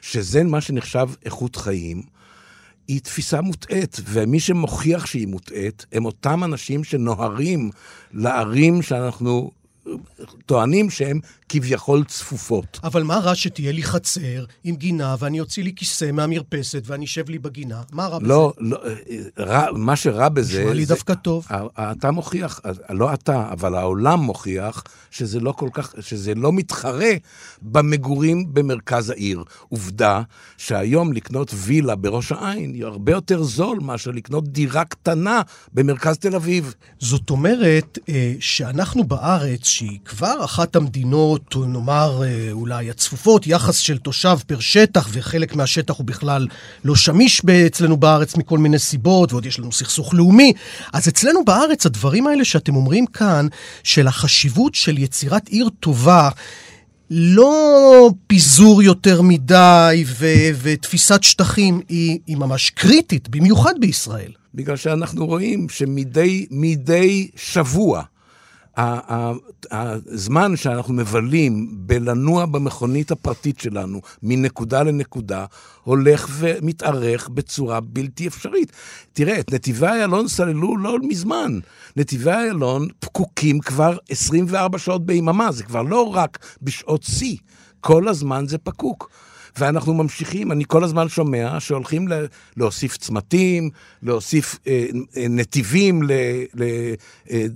שזה מה שנחשב איכות חיים, היא תפיסה מוטעית, ומי שמוכיח שהיא מוטעית, הם אותם אנשים שנוהרים לערים שאנחנו טוענים שהן כביכול צפופות. אבל מה רע שתהיה לי חצר עם גינה, ואני אוציא לי כיסא מהמרפסת ואני אשב לי בגינה? מה רע לא, בזה? לא, רע, מה שרע בזה... נשמע לי זה, דווקא טוב. אתה מוכיח, לא אתה, אבל העולם מוכיח שזה לא כל כך, שזה לא מתחרה במגורים במרכז העיר. עובדה שהיום לקנות וילה בראש העין היא הרבה יותר זול מאשר לקנות דירה קטנה במרכז תל אביב. זאת אומרת אה, שאנחנו בארץ, שהיא כבר אחת המדינות, נאמר אה, אולי הצפופות, יחס של תושב פר שטח, וחלק מהשטח הוא בכלל לא שמיש אצלנו בארץ מכל מיני סיבות, ועוד יש לנו סכסוך לאומי. אז אצלנו בארץ, הדברים האלה שאתם אומרים כאן, של החשיבות של יצירת עיר טובה, לא פיזור יותר מדי ו- ותפיסת שטחים, היא, היא ממש קריטית, במיוחד בישראל. בגלל שאנחנו רואים שמדי מדי שבוע הזמן שאנחנו מבלים בלנוע במכונית הפרטית שלנו מנקודה לנקודה, הולך ומתארך בצורה בלתי אפשרית. תראה, את נתיבי איילון סללו לא מזמן. נתיבי איילון פקוקים כבר 24 שעות ביממה, זה כבר לא רק בשעות שיא, כל הזמן זה פקוק. ואנחנו ממשיכים, אני כל הזמן שומע שהולכים להוסיף צמתים, להוסיף אה, אה, נתיבים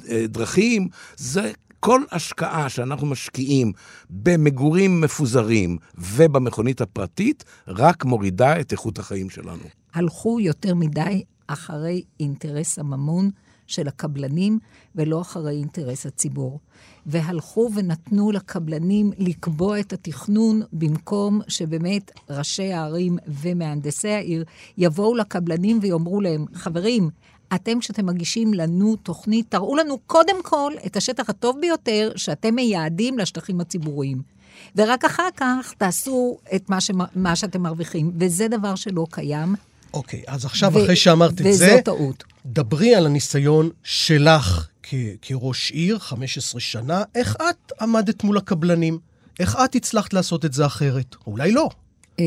לדרכים. אה, זה כל השקעה שאנחנו משקיעים במגורים מפוזרים ובמכונית הפרטית, רק מורידה את איכות החיים שלנו. הלכו יותר מדי אחרי אינטרס הממון של הקבלנים, ולא אחרי אינטרס הציבור. והלכו ונתנו לקבלנים לקבוע את התכנון, במקום שבאמת ראשי הערים ומהנדסי העיר יבואו לקבלנים ויאמרו להם, חברים, אתם, כשאתם מגישים לנו תוכנית, תראו לנו קודם כל את השטח הטוב ביותר שאתם מייעדים לשטחים הציבוריים. ורק אחר כך תעשו את מה, שמה, מה שאתם מרוויחים, וזה דבר שלא קיים. אוקיי, אז עכשיו, ו- אחרי שאמרת את זה, וזו טעות. דברי על הניסיון שלך כ- כראש עיר, 15 שנה, איך את עמדת מול הקבלנים? איך את הצלחת לעשות את זה אחרת? אולי לא. אה,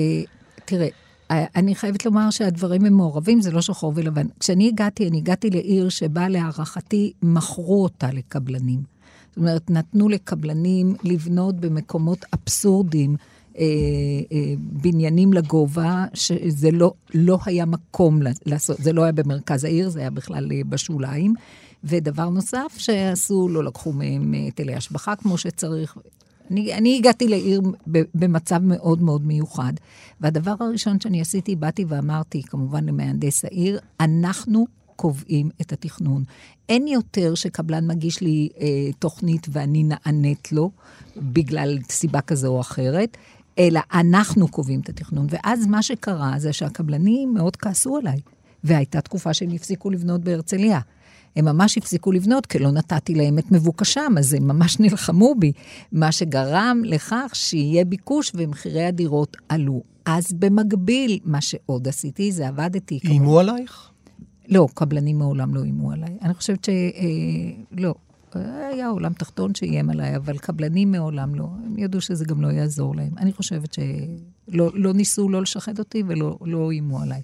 תראה, אה, אני חייבת לומר שהדברים הם מעורבים, זה לא שחור ולבן. כשאני הגעתי, אני הגעתי לעיר שבה להערכתי מכרו אותה לקבלנים. זאת אומרת, נתנו לקבלנים לבנות במקומות אבסורדיים. אה, אה, בניינים לגובה, שזה לא, לא היה מקום לעשות, זה לא היה במרכז העיר, זה היה בכלל אה, בשוליים. ודבר נוסף שעשו, לא לקחו מהם היטלי השבחה כמו שצריך. אני, אני הגעתי לעיר במצב מאוד מאוד מיוחד. והדבר הראשון שאני עשיתי, באתי ואמרתי, כמובן למהנדס העיר, אנחנו קובעים את התכנון. אין יותר שקבלן מגיש לי אה, תוכנית ואני נענית לו, בגלל סיבה כזו או אחרת, אלא אנחנו קובעים את התכנון. ואז מה שקרה זה שהקבלנים מאוד כעסו עליי, והייתה תקופה שהם הפסיקו לבנות בהרצליה. הם ממש הפסיקו לבנות, כי לא נתתי להם את מבוקשם, אז הם ממש נלחמו בי, מה שגרם לכך שיהיה ביקוש ומחירי הדירות עלו. אז במקביל, מה שעוד עשיתי, זה עבדתי... איימו עלייך? לא, קבלנים מעולם לא איימו עליי. אני חושבת ש... אה, לא. היה עולם תחתון שאיים עליי, אבל קבלנים מעולם לא. הם ידעו שזה גם לא יעזור להם. אני חושבת שלא לא ניסו לא לשחד אותי ולא לא איימו עליי.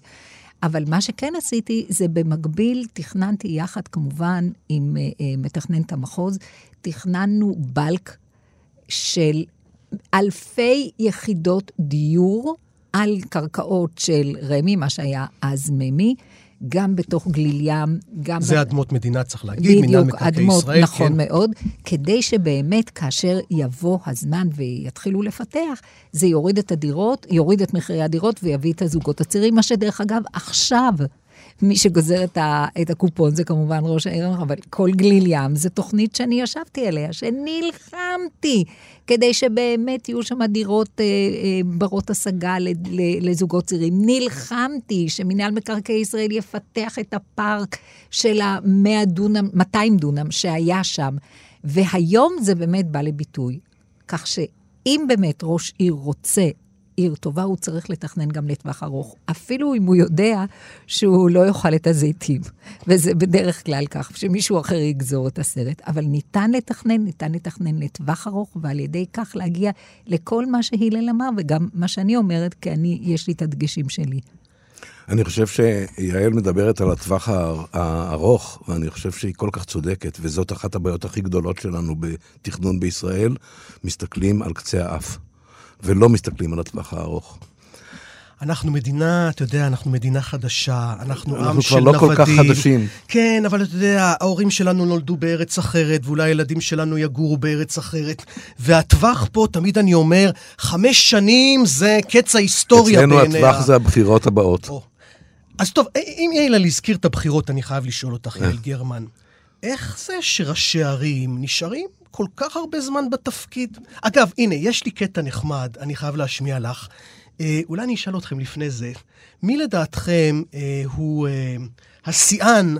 אבל מה שכן עשיתי, זה במקביל תכננתי יחד, כמובן, עם uh, מתכננת המחוז, תכננו בלק של אלפי יחידות דיור על קרקעות של רמ"י, מה שהיה אז ממי. גם בתוך גליל ים, גם... זה. אדמות מדינה, צריך להגיד, מינהל מקרקעי אדמות, ישראל. נכון כן. מאוד, כדי שבאמת כאשר יבוא הזמן ויתחילו לפתח, זה יוריד את הדירות, יוריד את מחירי הדירות ויביא את הזוגות הצעירים, מה שדרך אגב, עכשיו מי שגוזר את, ה, את הקופון זה כמובן ראש העיר, אבל כל גליל ים זו תוכנית שאני ישבתי עליה, שנלחמתי כדי שבאמת יהיו שם דירות אה, אה, ברות השגה לזוגות צעירים. נלחמתי שמינהל מקרקעי ישראל יפתח את הפארק של ה-100 דונם, 200 דונם שהיה שם, והיום זה באמת בא לביטוי. כך שאם באמת ראש עיר רוצה עיר טובה, הוא צריך לתכנן גם לטווח ארוך. אפילו אם הוא יודע שהוא לא יאכל את הזיתים. וזה בדרך כלל כך, שמישהו אחר יגזור את הסרט. אבל ניתן לתכנן, ניתן לתכנן לטווח ארוך, ועל ידי כך להגיע לכל מה שהלל אמר, וגם מה שאני אומרת, כי אני, יש לי את הדגשים שלי. אני חושב שיעל מדברת על הטווח הארוך, ואני חושב שהיא כל כך צודקת, וזאת אחת הבעיות הכי גדולות שלנו בתכנון בישראל, מסתכלים על קצה האף. ולא מסתכלים על הטווח הארוך. אנחנו מדינה, אתה יודע, אנחנו מדינה חדשה, אנחנו, אנחנו עם של נוודים. אנחנו כבר לא כל כך חדשים. כן, אבל אתה יודע, ההורים שלנו נולדו בארץ אחרת, ואולי הילדים שלנו יגורו בארץ אחרת. והטווח פה, תמיד אני אומר, חמש שנים זה קץ ההיסטוריה בעיניה. אצלנו הטווח זה הבחירות הבאות. או. אז טוב, אם יהיה לה להזכיר את הבחירות, אני חייב לשאול אותך, יעל גרמן. איך זה שראשי ערים נשארים כל כך הרבה זמן בתפקיד. אגב, הנה, יש לי קטע נחמד, אני חייב להשמיע לך. אה, אולי אני אשאל אתכם לפני זה, מי לדעתכם אה, הוא אה, השיאן,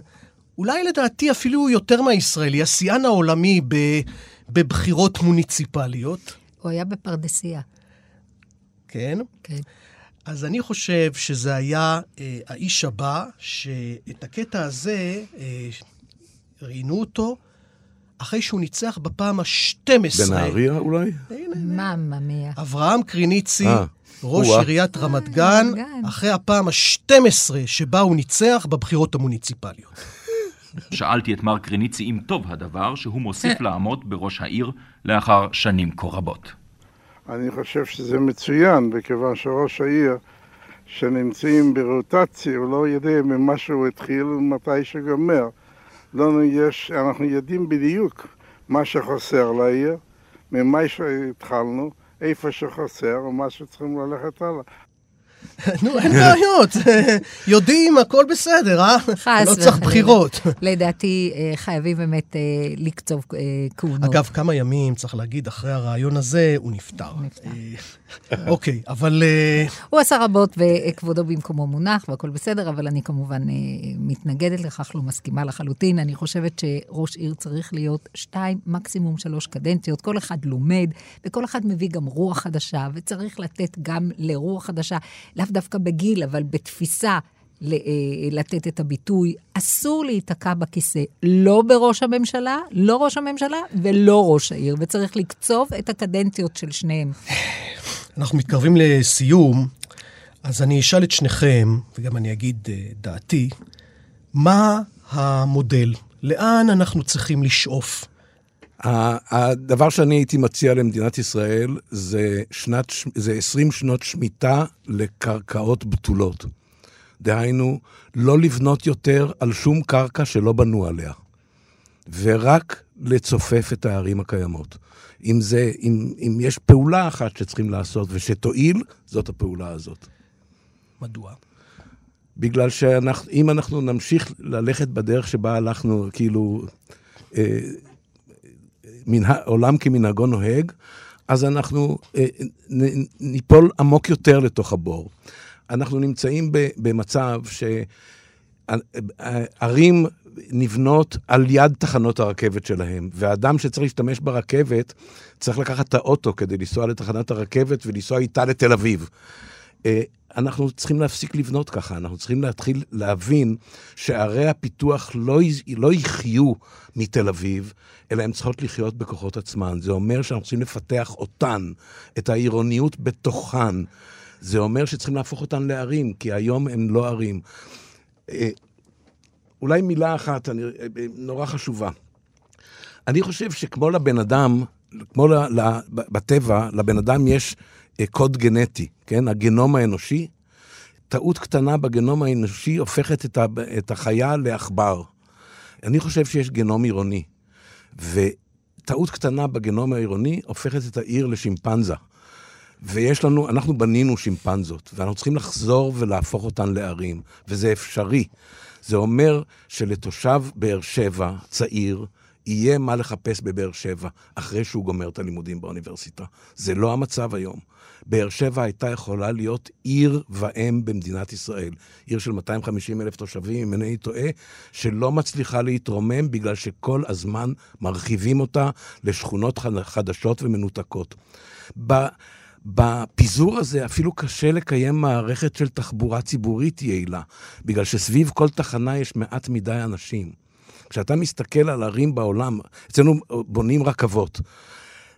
אולי לדעתי אפילו יותר מהישראלי, השיאן העולמי ב, בבחירות מוניציפליות? הוא היה בפרדסיה. כן? כן. אז אני חושב שזה היה אה, האיש הבא, שאת הקטע הזה, אה, ראיינו אותו אחרי שהוא ניצח בפעם ה-12. בנהריה אולי? מממה מיה. אברהם קריניצי, אה, ראש. עיריית רמת גן, רמת גן. אחרי הפעם ה-12 שבה הוא ניצח בבחירות המוניציפליות. שאלתי את מר קריניצי אם טוב הדבר שהוא מוסיף לעמוד בראש העיר לאחר שנים כה רבות. אני חושב שזה מצוין, מכיוון שראש העיר שנמצאים ברוטציה, הוא לא יודע ממה שהוא התחיל ומתי שגומר. לנו יש, אנחנו יודעים בדיוק מה שחסר לעיר, ממה שהתחלנו, איפה שחסר ומה שצריכים ללכת הלאה. נו, אין בעיות, יודעים, הכל בסדר, אה? לא צריך. בחירות. לדעתי אה, חייבים באמת אה, לקצוב אה, כהונות. אגב, כמה ימים, צריך להגיד, אחרי הרעיון הזה, הוא נפטר. אוקיי, אבל... הוא עשה רבות וכבודו במקומו מונח והכל בסדר, אבל אני כמובן מתנגדת לכך, לא מסכימה לחלוטין. אני חושבת שראש עיר צריך להיות שתיים, מקסימום שלוש קדנציות. כל אחד לומד, וכל אחד מביא גם רוח חדשה, וצריך לתת גם לרוח חדשה, לאו דווקא בגיל, אבל בתפיסה. אה, לתת את הביטוי, אסור להיתקע בכיסא, לא בראש הממשלה, לא ראש הממשלה ולא ראש העיר, וצריך לקצוב את הקדנציות של שניהם. אנחנו מתקרבים לסיום, אז אני אשאל את שניכם, וגם אני אגיד אה, דעתי, מה המודל? לאן אנחנו צריכים לשאוף? הדבר שאני הייתי מציע למדינת ישראל זה, שנת, זה 20 שנות שמיטה לקרקעות בתולות. דהיינו, לא לבנות יותר על שום קרקע שלא בנו עליה, ורק לצופף את הערים הקיימות. אם, זה, אם, אם יש פעולה אחת שצריכים לעשות ושתועיל, זאת הפעולה הזאת. מדוע? בגלל שאם אנחנו נמשיך ללכת בדרך שבה הלכנו, כאילו, אה, עולם כמנהגו נוהג, אז אנחנו אה, ניפול עמוק יותר לתוך הבור. אנחנו נמצאים במצב שערים נבנות על יד תחנות הרכבת שלהם, ואדם שצריך להשתמש ברכבת, צריך לקחת את האוטו כדי לנסוע לתחנת הרכבת ולנסוע איתה לתל אביב. אה, אנחנו צריכים להפסיק לבנות ככה, אנחנו צריכים להתחיל להבין שערי הפיתוח לא, לא יחיו מתל אביב, אלא הן צריכות לחיות בכוחות עצמן. זה אומר שאנחנו צריכים לפתח אותן, את העירוניות בתוכן. זה אומר שצריכים להפוך אותן לערים, כי היום הן לא ערים. אה, אולי מילה אחת, אני, אה, נורא חשובה. אני חושב שכמו לבן אדם, כמו ל, ל, בטבע, לבן אדם יש אה, קוד גנטי, כן? הגנום האנושי. טעות קטנה בגנום האנושי הופכת את החיה לעכבר. אני חושב שיש גנום עירוני, וטעות קטנה בגנום העירוני הופכת את העיר לשימפנזה. ויש לנו, אנחנו בנינו שימפנזות, ואנחנו צריכים לחזור ולהפוך אותן לערים, וזה אפשרי. זה אומר שלתושב באר שבע, צעיר, יהיה מה לחפש בבאר שבע אחרי שהוא גומר את הלימודים באוניברסיטה. זה לא המצב היום. באר שבע הייתה יכולה להיות עיר ואם במדינת ישראל. עיר של 250 אלף תושבים, אם אינני טועה, שלא מצליחה להתרומם בגלל שכל הזמן מרחיבים אותה לשכונות חד- חדשות ומנותקות. בפיזור הזה אפילו קשה לקיים מערכת של תחבורה ציבורית יעילה, בגלל שסביב כל תחנה יש מעט מדי אנשים. כשאתה מסתכל על ערים בעולם, אצלנו בונים רכבות.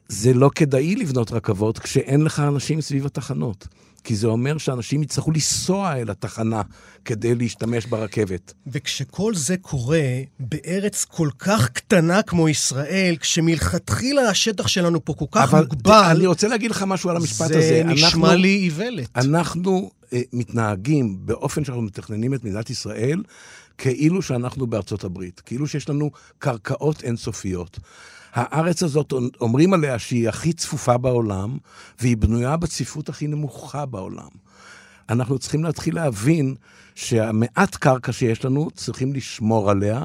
זה לא כדאי לבנות רכבות כשאין לך אנשים סביב התחנות. כי זה אומר שאנשים יצטרכו לנסוע אל התחנה כדי להשתמש ברכבת. וכשכל זה קורה בארץ כל כך קטנה כמו ישראל, כשמלכתחילה השטח שלנו פה כל כך אבל מוגבל, אני רוצה להגיד לך משהו על המשפט זה הזה. נשמע אנחנו- לי איוולת. אנחנו אה, מתנהגים באופן שאנחנו מתכננים את מדינת ישראל, כאילו שאנחנו בארצות הברית, כאילו שיש לנו קרקעות אינסופיות. הארץ הזאת, אומרים עליה שהיא הכי צפופה בעולם, והיא בנויה בצפיפות הכי נמוכה בעולם. אנחנו צריכים להתחיל להבין שהמעט קרקע שיש לנו, צריכים לשמור עליה,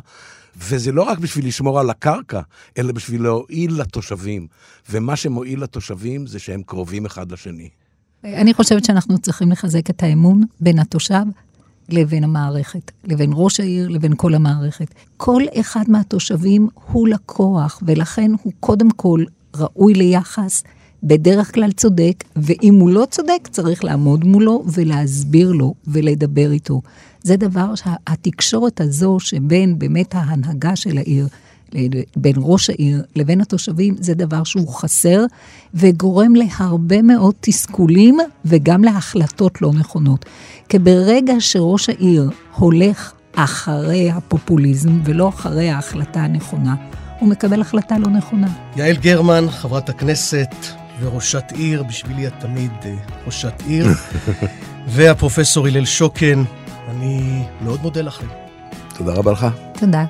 וזה לא רק בשביל לשמור על הקרקע, אלא בשביל להועיל לתושבים. ומה שמועיל לתושבים זה שהם קרובים אחד לשני. אני חושבת שאנחנו צריכים לחזק את האמון בין התושב לבין המערכת, לבין ראש העיר, לבין כל המערכת. כל אחד מהתושבים הוא לקוח, ולכן הוא קודם כל ראוי ליחס, בדרך כלל צודק, ואם הוא לא צודק, צריך לעמוד מולו ולהסביר לו ולדבר איתו. זה דבר שהתקשורת הזו שבין באמת ההנהגה של העיר, בין ראש העיר לבין התושבים, זה דבר שהוא חסר וגורם להרבה מאוד תסכולים וגם להחלטות לא נכונות. כי ברגע שראש העיר הולך אחרי הפופוליזם ולא אחרי ההחלטה הנכונה, הוא מקבל החלטה לא נכונה. יעל גרמן, חברת הכנסת וראשת עיר, בשבילי את תמיד אה, ראשת עיר, והפרופסור הלל שוקן, אני מאוד מודה לכם. תודה רבה לך. תודה.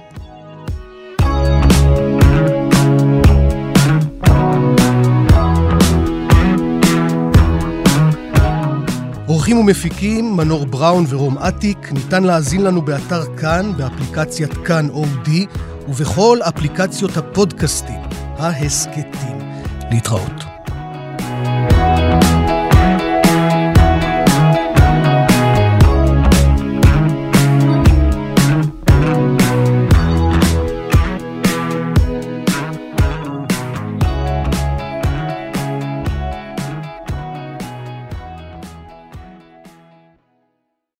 עורכים ומפיקים מנור בראון ורום אטיק, ניתן להאזין לנו באתר כאן, באפליקציית כאן אודי, ובכל אפליקציות הפודקאסטים, ההסכתים. להתראות. thank you